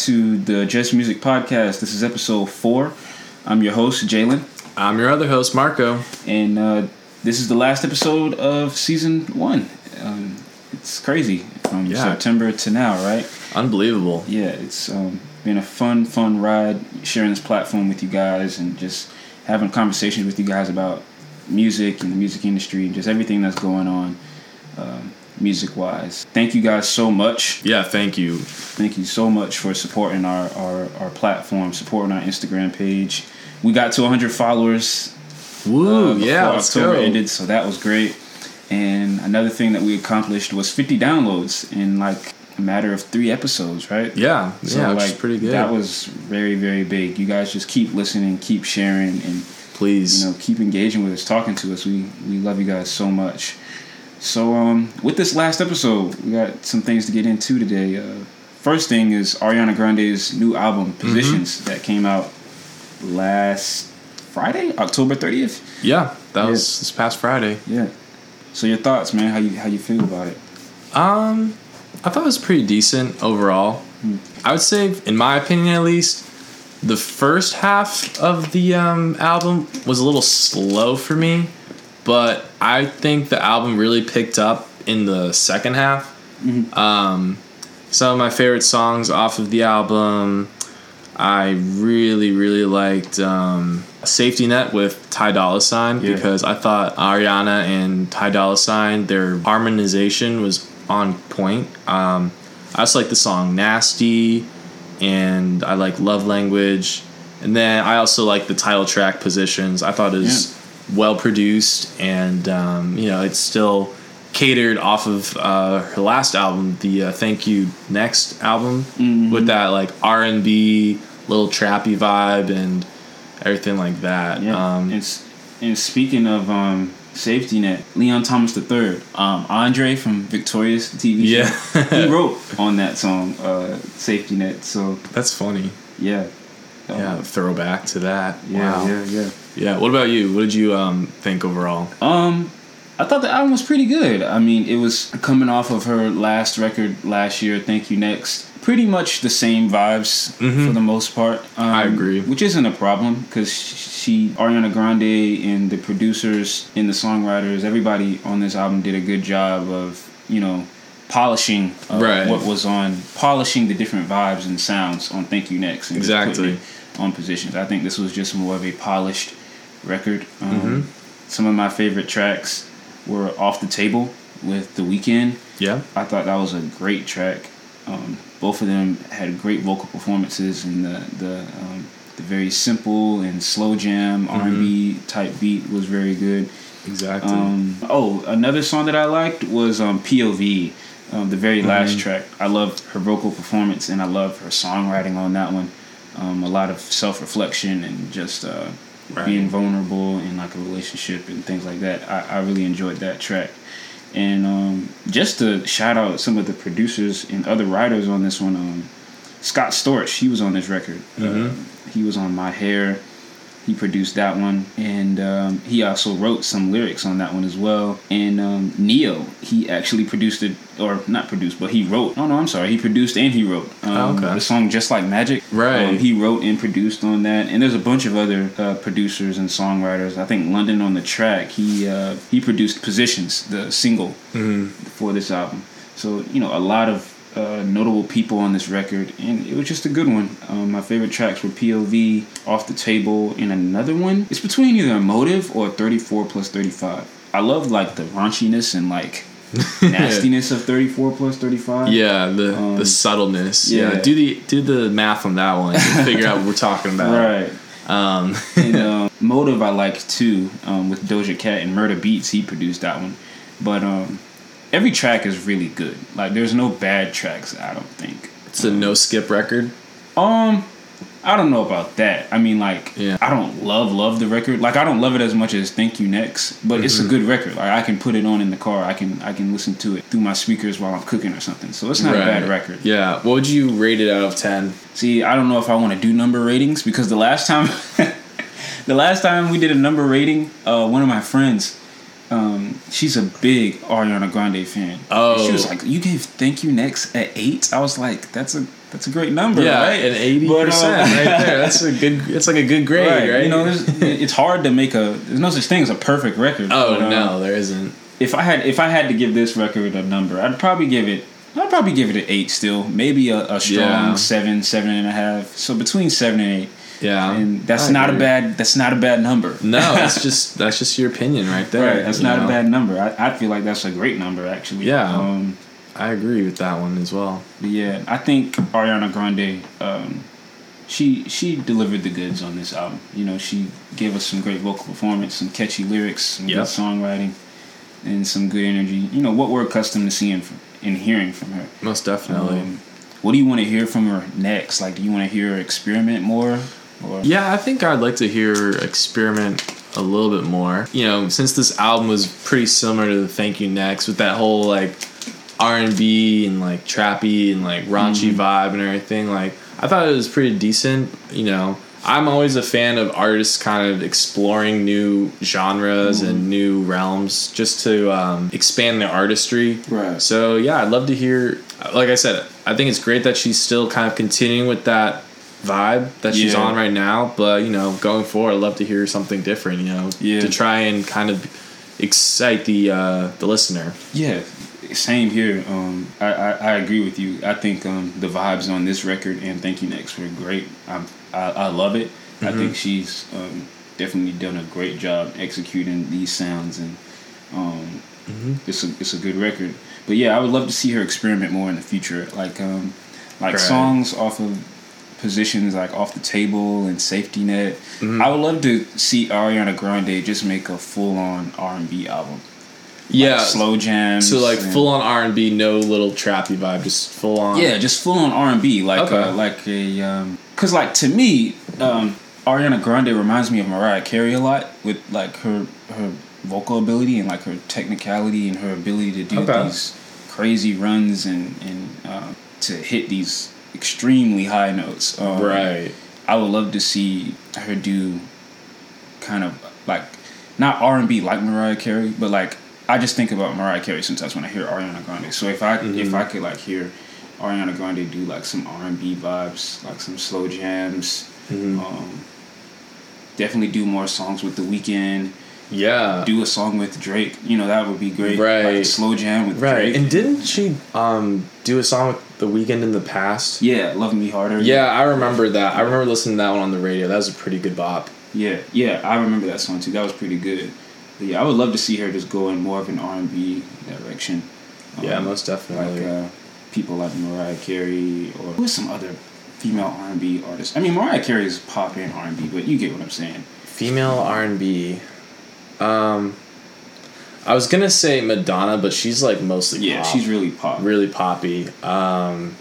to the Just Music Podcast. This is episode four. I'm your host, Jalen, I'm your other host, Marco. and uh, this is the last episode of season one. Um, it's crazy from Yeah. September to now, right? Unbelievable. Yeah, it's um, been a fun, fun ride sharing this platform with you guys and just having conversations with you guys about music and the music industry and just everything that's going on um, music wise. Thank you guys so much. Yeah, thank you. Thank you so much for supporting our, our, our platform, supporting our Instagram page. We got to 100 followers Woo, uh, yeah, let's October go. ended, so that was great. And another thing that we accomplished was 50 downloads in like a matter of three episodes, right? Yeah, yeah, which is pretty good. That was very, very big. You guys just keep listening, keep sharing, and Please. you know, keep engaging with us, talking to us. We we love you guys so much. So um, with this last episode, we got some things to get into today. Uh, first thing is Ariana Grande's new album Mm-hmm. Positions that came out last Friday, October thirtieth. yeah, that Yeah. was this past Friday. Yeah. So your thoughts, man? How you how you feel about it? Um, I thought it was pretty decent overall. I would say, in my opinion at least, the first half of the um, album was a little slow for me, but I think the album really picked up in the second half. Um, some of my favorite songs off of the album, I really, really liked um, Safety Net with Ty Dolla Sign Yeah. because I thought Ariana and Ty Dolla Sign, their harmonization was on point. Um, I just like the song Nasty, and I like Love Language. And then I also like the title track Positions. I thought it was well produced, and um, you know, it's still catered off of uh, her last album, the uh, Thank You Next album, with that like R and B, little trappy vibe, and everything like that. Yeah. Um, and, and speaking of um, safety net, Leon Thomas III, um, Andre from Victorious TV Yeah. show, he wrote on that song, uh, Safety Net. So that's funny. yeah. Yeah, throwback to that. Yeah, wow. yeah, yeah. Yeah. What about you? What did you um, think overall? Um, I thought the album was pretty good. I mean, it was coming off of her last record last year, Thank You Next. Pretty much the same vibes for the most part. Um, I agree. Which isn't a problem because she, Ariana Grande, and the producers and the songwriters, everybody on this album did a good job of, you know, polishing uh, Right. what was on, polishing the different vibes and sounds on Thank You Next. And Exactly. On positions. I think this was just more of a polished record. Um, Mm-hmm. Some of my favorite tracks were Off the Table with The Weeknd. Yeah. I thought that was a great track. Um, both of them had great vocal performances, and the the um, the very simple and slow jam R and B type beat was very good. Exactly. Um, oh, another song that I liked was um, POV, um, the very last track. I loved her vocal performance, and I love her songwriting on that one. Um, a lot of self reflection and just uh, Right. being vulnerable in like a relationship and things like that. I, I really enjoyed that track. And um, just to shout out some of the producers and other writers on this one, um, Scott Storch, he was on this record. Uh, he was on My Hair. He produced that one, and um, he also wrote some lyrics on that one as well. And um, Neo, he actually produced it, or not produced, but he wrote. Oh no, I'm sorry, he produced and he wrote um, Oh, okay. the song "Just Like Magic." Right. Um, he wrote and produced on that, and there's a bunch of other uh, producers and songwriters. I think London on the track. He uh, he produced "Positions," the single for this album. So you know, a lot of uh, notable people on this record, and it was just a good one. Um, my favorite tracks were "POV," "Off the Table," and another one. It's between either "Emotive" or 34 plus 35. I love like the raunchiness and like nastiness of 34 plus 35 yeah, the um, the subtleness. Yeah. yeah. do the do the math on that one. and figure out what we're talking about. Right. Um, and um, Motive I like too um, with Doja Cat and Murda Beatz. He produced that one, but um, every track is really good. Like there's no bad tracks. I don't think. it's a no skip record. Um, I don't know about that. I mean, like, Yeah. I don't love love the record. Like, I don't love it as much as Thank You Next, but it's a Mm-hmm. good record. Like, I can put it on in the car. I can I can listen to it through my speakers while I'm cooking or something. So it's not a bad record. Yeah. What would you rate it out of ten? See, I don't know if I want to do number ratings because the last time, the last time we did a number rating, uh, one of my friends, um, she's a big Ariana Grande fan. Oh. she was like, "You gave Thank You Next at eight? I was like, "That's a that's a great number, Yeah, right? an eighty percent um, right there. That's a good. It's like a good grade, right? You know, it's hard to make a. There's no such thing as a perfect record. oh but, um, no, there isn't. If I had, if I had to give this record a number, I'd probably give it. I'd probably give it an eight. Still, maybe a, a strong Yeah. seven, seven and a half. So between seven and eight, Yeah, and that's I not agree. a bad. That's not a bad number. No, that's just that's just your opinion right there. right. That's not know? a bad number. I, I feel like that's a great number actually. Yeah. Um, I agree with that one as well. But yeah, I think Ariana Grande, um, she she delivered the goods on this album. You know, she gave us some great vocal performance, some catchy lyrics, some Yep. good songwriting, and some good energy. You know what we're accustomed to seeing from, and hearing from her. Most definitely. Um, what do you want to hear from her next? Like, do you want to hear her experiment more? Or Yeah, I think I'd like to hear experiment a little bit more. You know, since this album was pretty similar to the Thank You Next with that whole like R and B and like trappy and like raunchy vibe and everything, like I thought it was pretty decent. You know, I'm always a fan of artists kind of exploring new genres and new realms just to um, expand their artistry. Right. So yeah, I'd love to hear. Like I said, I think it's great that she's still kind of continuing with that vibe that she's Yeah. on right now. But you know, going forward, I'd love to hear something different. You know, Yeah. to try and kind of excite the uh, the listener. Yeah, same here. Um, I, I, I agree with you. I think um, the vibes on this record and Thank You Next were great. I'm, I I love it. I Mm-hmm. think she's um, definitely done a great job executing these sounds, and um, Mm-hmm. it's a it's a good record. But yeah, I would love to see her experiment more in the future, like um, like Right. songs off of positions like off the table and safety net. Mm-hmm. I would love to see Ariana Grande just make a full on R and B album. Yeah, Like slow jams. So like full on R and B, no little trappy vibe, just full on. Yeah, just full on R and B, like Okay. uh, like a um 'cause like to me, um, Ariana Grande reminds me of Mariah Carey a lot with like her her vocal ability and like her technicality and her ability to do Okay. these crazy runs and and uh, to hit these extremely high notes. Um, right. I would love to see her do kind of like not R and B like Mariah Carey, but like I just think about Mariah Carey sometimes when I hear Ariana Grande. So if I if I could like hear Ariana Grande do like some R and B vibes, like some slow jams, um, definitely do more songs with The Weeknd. Yeah. Do a song with Drake. You know that would be great. Like a Right. slow jam with right. Drake. And didn't she um do a song with The Weeknd in the past? yeah, Love Me Harder. Yeah, I remember that. I remember listening to that one on the radio. That was a pretty good bop. Yeah, yeah, I remember that song too. That was pretty good. But yeah, I would love to see her just go in more of an R and B direction. Yeah, Um, most like definitely. uh, people like Mariah Carey or who's some other female R and B artist. I mean, Mariah Carey is pop and R and B, but you get what I'm saying. Female R and B. Um, I was gonna say Madonna, but she's like mostly Yeah, pop. she's really pop. really poppy. Um,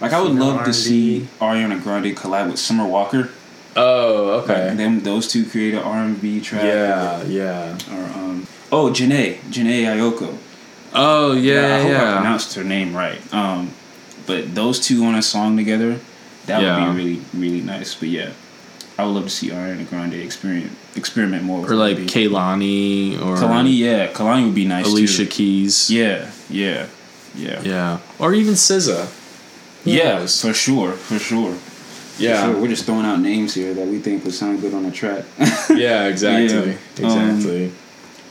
Like I would female love to R&B. see Ariana Grande collab with Summer Walker. oh, Like okay. them, those two create an R and B track. yeah, yeah. Or um, oh, Jhené, Jhené Aiko. Oh, I yeah, hope I pronounced her name right. Um, but those two on a song together, that Yeah. would be really, really nice. But yeah, I would love to see Ariana Grande experiment experiment more. With Or like. Kaylani or Kehlani, yeah, Kehlani would be nice. Alicia too. Keys. Yeah, yeah, yeah, Yeah. Or even SZA. Yeah, knows? for sure, for sure. Yeah. For sure. We're just throwing out names here that we think would sound good on a track. Yeah, exactly. Yeah. Um, Exactly.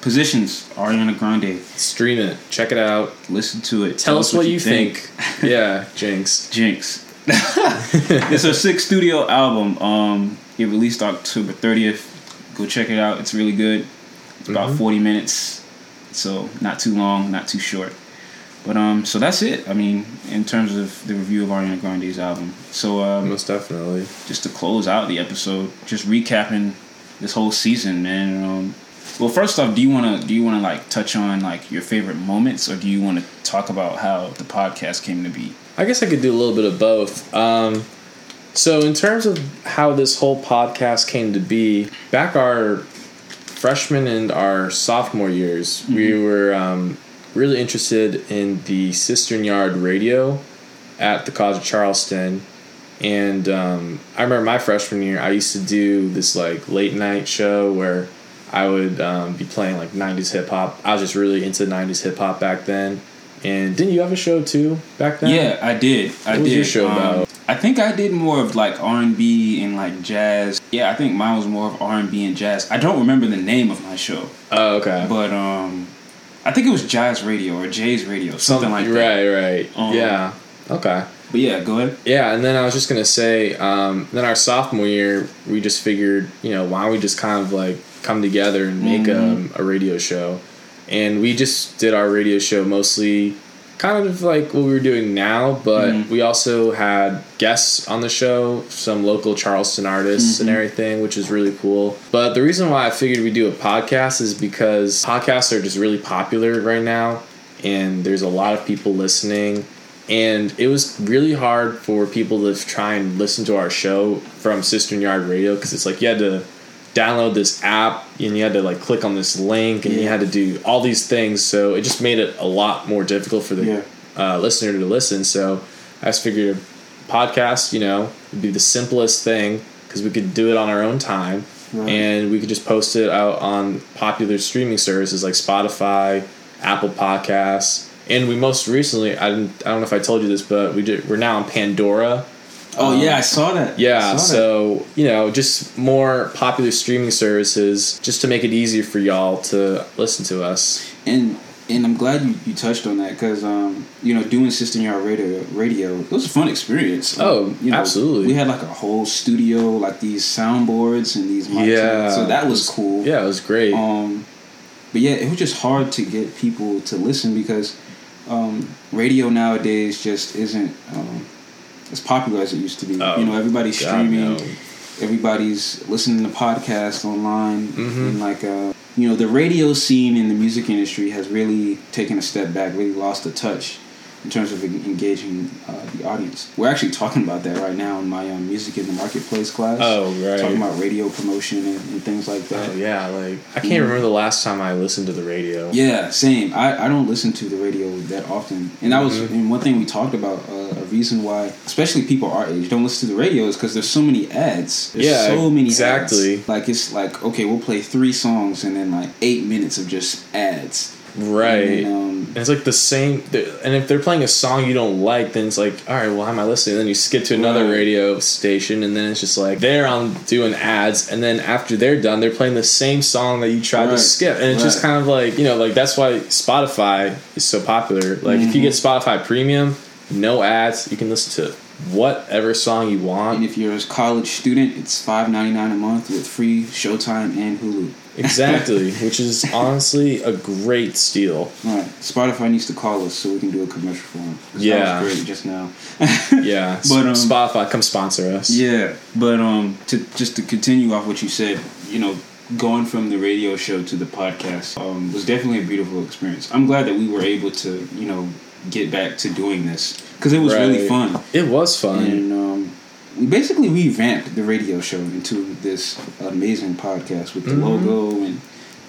Positions, Ariana Grande. Stream it. Check it out. Listen to it. Tell, us what, you think. yeah, Jinx. Jinx. it's her sixth studio album. Um, it released October 30th. Go check it out. It's really good. It's about Mm-hmm. 40 minutes, so not too long, not too short. But um, so that's it. I mean, in terms of the review of Ariana Grande's album. So um, Most definitely. just to close out the episode, just recapping this whole season, man. Um, well, first off, do you wanna do you wanna like touch on like your favorite moments, or do you want to talk about how the podcast came to be? I guess I could do a little bit of both. Um, so, in terms of how this whole podcast came to be, back our freshman and our sophomore years, we were um, really interested in the Cistern Yard radio at the College of Charleston. And um, I remember my freshman year, I used to do this like late night show where I would um, be playing like 90s hip hop. I was just really into 90s hip hop back then. And didn't you have a show too back then? Yeah, I did. I What was did. your show Um, about? I think I did more of like R and B and like jazz. Yeah, I think mine was more of R and B and jazz. I don't remember the name of my show, Oh, okay. but um, I think it was Jazz Radio or Jay's Radio, something like that. Right, right. Um, yeah. Okay. But yeah, go ahead. Yeah, and then I was just gonna say, um, then our sophomore year, we just figured, you know, why don't we just kind of like come together and make um, a radio show, and we just did our radio show mostly, kind of like what we were doing now, but Mhm. we also had guests on the show, some local Charleston artists and everything, which is really cool. But the reason why I figured we'd do a podcast is because podcasts are just really popular right now, and there's a lot of people listening and it was really hard for people to try and listen to our show from Cistern Yard Radio because it's like you had to download this app and you had to like click on this link and you had to do all these things. So it just made it a lot more difficult for the Yeah. uh, listener to listen. So I just figured a podcast, you know, would be the simplest thing because we could do it on our own time Right. and we could just post it out on popular streaming services like Spotify, Apple Podcasts, and we most recently I didn't I don't know if I told you this, but we did we're now on Pandora. Oh Um, yeah, I saw that. Yeah, saw that. so you know, just more popular streaming services, just to make it easier for y'all to listen to us. and and I'm glad you, you touched on that because um you know doing Cistern Yard Radio radio it was a fun experience. Oh, Um, you know, absolutely. We had like a whole studio, like these soundboards and these mics. Yeah. so that was cool. Yeah, it was great. Um, but yeah, it was just hard to get people to listen because um, radio nowadays just isn't um, as popular as it used to be. Oh, you know, everybody's God, streaming, no. everybody's listening to podcasts online, Mhm. and like uh, you know, the radio scene in the music industry has really taken a step back, really lost a touch in terms of engaging uh, the audience. We're actually talking about that right now in my um, music in the marketplace class. Oh, right. Talking about radio promotion and, and things like that. Oh yeah, like I can't remember the last time I listened to the radio. Yeah, same. I, I don't listen to the radio that often, and that was Mhm. and one thing we talked about. Uh, a reason why, especially people our age, don't listen to the radio is because there's so many ads. There's Yeah, so many exactly. ads. Like it's like okay, we'll play three songs and then like eight minutes of just ads. Right. And, um, And it's like the same, and if they're playing a song you don't like, then it's like, all right, well, how am I listening? then you skip to another Right. radio station, and then it's just like they're on doing ads, and then after they're done, they're playing the same song that you tried to skip, and it's just kind of like you know, like that's why Spotify is so popular. Like if you get Mm-hmm. Spotify Premium, no ads, you can listen to whatever song you want. and if you're a college student, it's five ninety nine a month with free Showtime and Hulu. Exactly, which is honestly a great steal. All right, Spotify needs to call us so we can do a commercial for them. Yeah. great just now. Yeah, But, um, Spotify, come sponsor us. Yeah, but um, to just to continue off what you said, you know, going from the radio show to the podcast um, was definitely a beautiful experience. I'm glad that we were able to, you know, get back to doing this because it was really fun, It was fun. and um, we basically revamped the radio show into this amazing podcast with the Mhm. logo and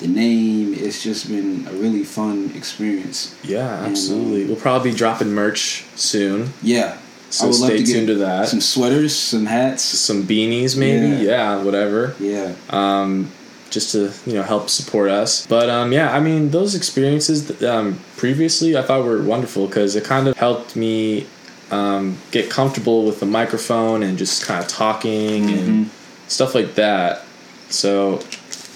the name. It's just been a really fun experience. Yeah, And, absolutely. um, we'll probably be dropping merch soon, Yeah, so stay tuned to that. Some Some, sweaters, some hats. Some beanies, maybe. Yeah. Yeah, whatever. Yeah. Um, just to you know help support us. But um, yeah, I mean those experiences um, previously I thought were wonderful because it kind of helped me um, get comfortable with the microphone and just kind of talking Mm-hmm. and stuff like that. So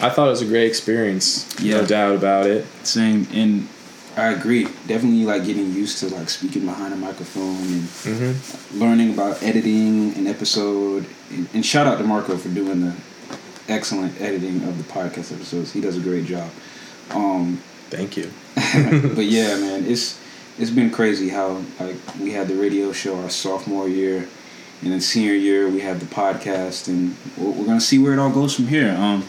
I thought it was a great experience. Yeah. No doubt about it. Same, and I agree. Definitely like getting used to like speaking behind a microphone and hmm learning about editing an episode. And, and shout out to Marco for doing the excellent editing of the podcast episodes. He does a great job. Um, Thank you. but yeah, man, it's it's been crazy how like we had the radio show our sophomore year, and then senior year we have the podcast, and we're, we're gonna see where it all goes from here. Um,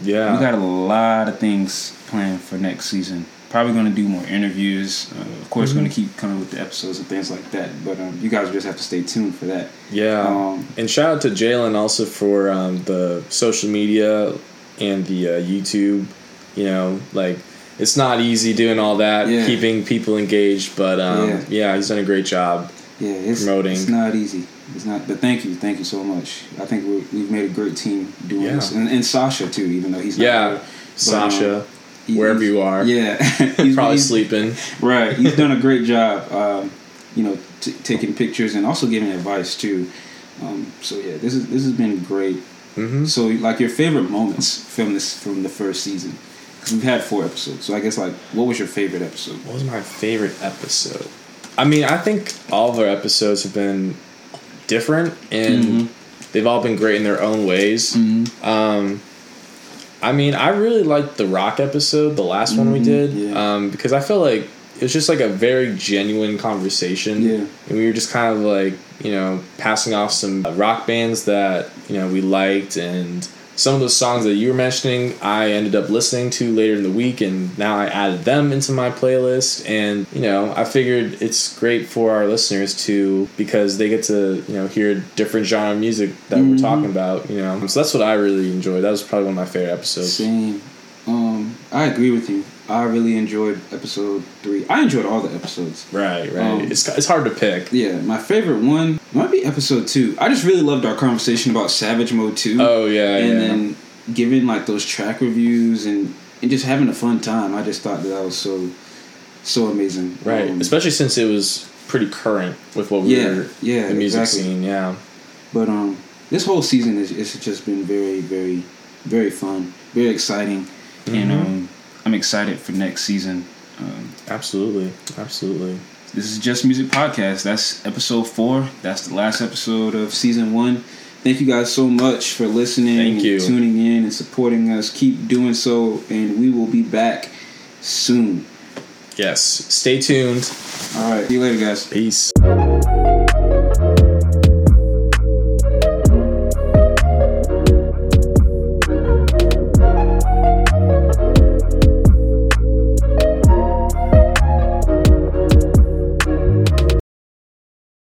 Yeah. We got a lot of things planned for next season. Probably going to do more interviews. Uh, of course, Mm-hmm. going to keep coming with the episodes and things like that. But um, you guys just have to stay tuned for that. Yeah. Um, and shout out to Jalen also for um, the social media and the uh, YouTube. You know, like it's not easy doing all that, Yeah. keeping people engaged, but um, Yeah. yeah. he's done a great job. Yeah, it's, Promoting. it's not easy. It's not. But thank you, thank you so much. I think we we've made a great team doing Yeah. this, and, and Sasha too, even though he's not Yeah, here. But, Sasha. um, wherever you are. Yeah, He's probably sleeping. Right, he's done a great job. Um, you know, t- taking pictures and also giving advice too. Um, so yeah, this is this has been great. hmm So like your favorite moments from this from the first season. 'Cause we've had four episodes. So I guess like, what was your favorite episode? What was my favorite episode? I mean, I think all of our episodes have been different and Mhm. they've all been great in their own ways. Um, I mean, I really liked the rock episode, the last one we Mhm, did, yeah. um, because I felt like it was just like a very genuine conversation. Yeah. And we were just kind of like, you know, passing off some rock bands that, you know, we liked and some of those songs that you were mentioning, I ended up listening to later in the week, and now I added them into my playlist. And you know, I figured it's great for our listeners to because they get to you know hear different genre of music that we're Mhm. talking about. You know, so that's what I really enjoyed. That was probably one of my favorite episodes. Same. Um, I agree with you. I really enjoyed episode three. I enjoyed all the episodes. Right, right. Um, it's it's hard to pick. Yeah, my favorite one might be episode two. I just really loved our conversation about Savage Mode two. Oh yeah, yeah. and yeah. then giving like those track reviews and and just having a fun time. I just thought that, that was so so amazing. right, Um, especially since it was pretty current with what we Yeah, were yeah, the music exactly. scene. Yeah. But um, this whole season is it's just been very, very, very fun, very exciting, and Mhm. um, I'm excited for next season. Um, Absolutely, absolutely. this is just music podcast. That's episode four. That's the last episode of season one. Thank you guys so much for listening, Thank and you. tuning in, and supporting us. Keep doing so, and we will be back soon. Yes. Stay tuned. All right, see you later, guys. Peace.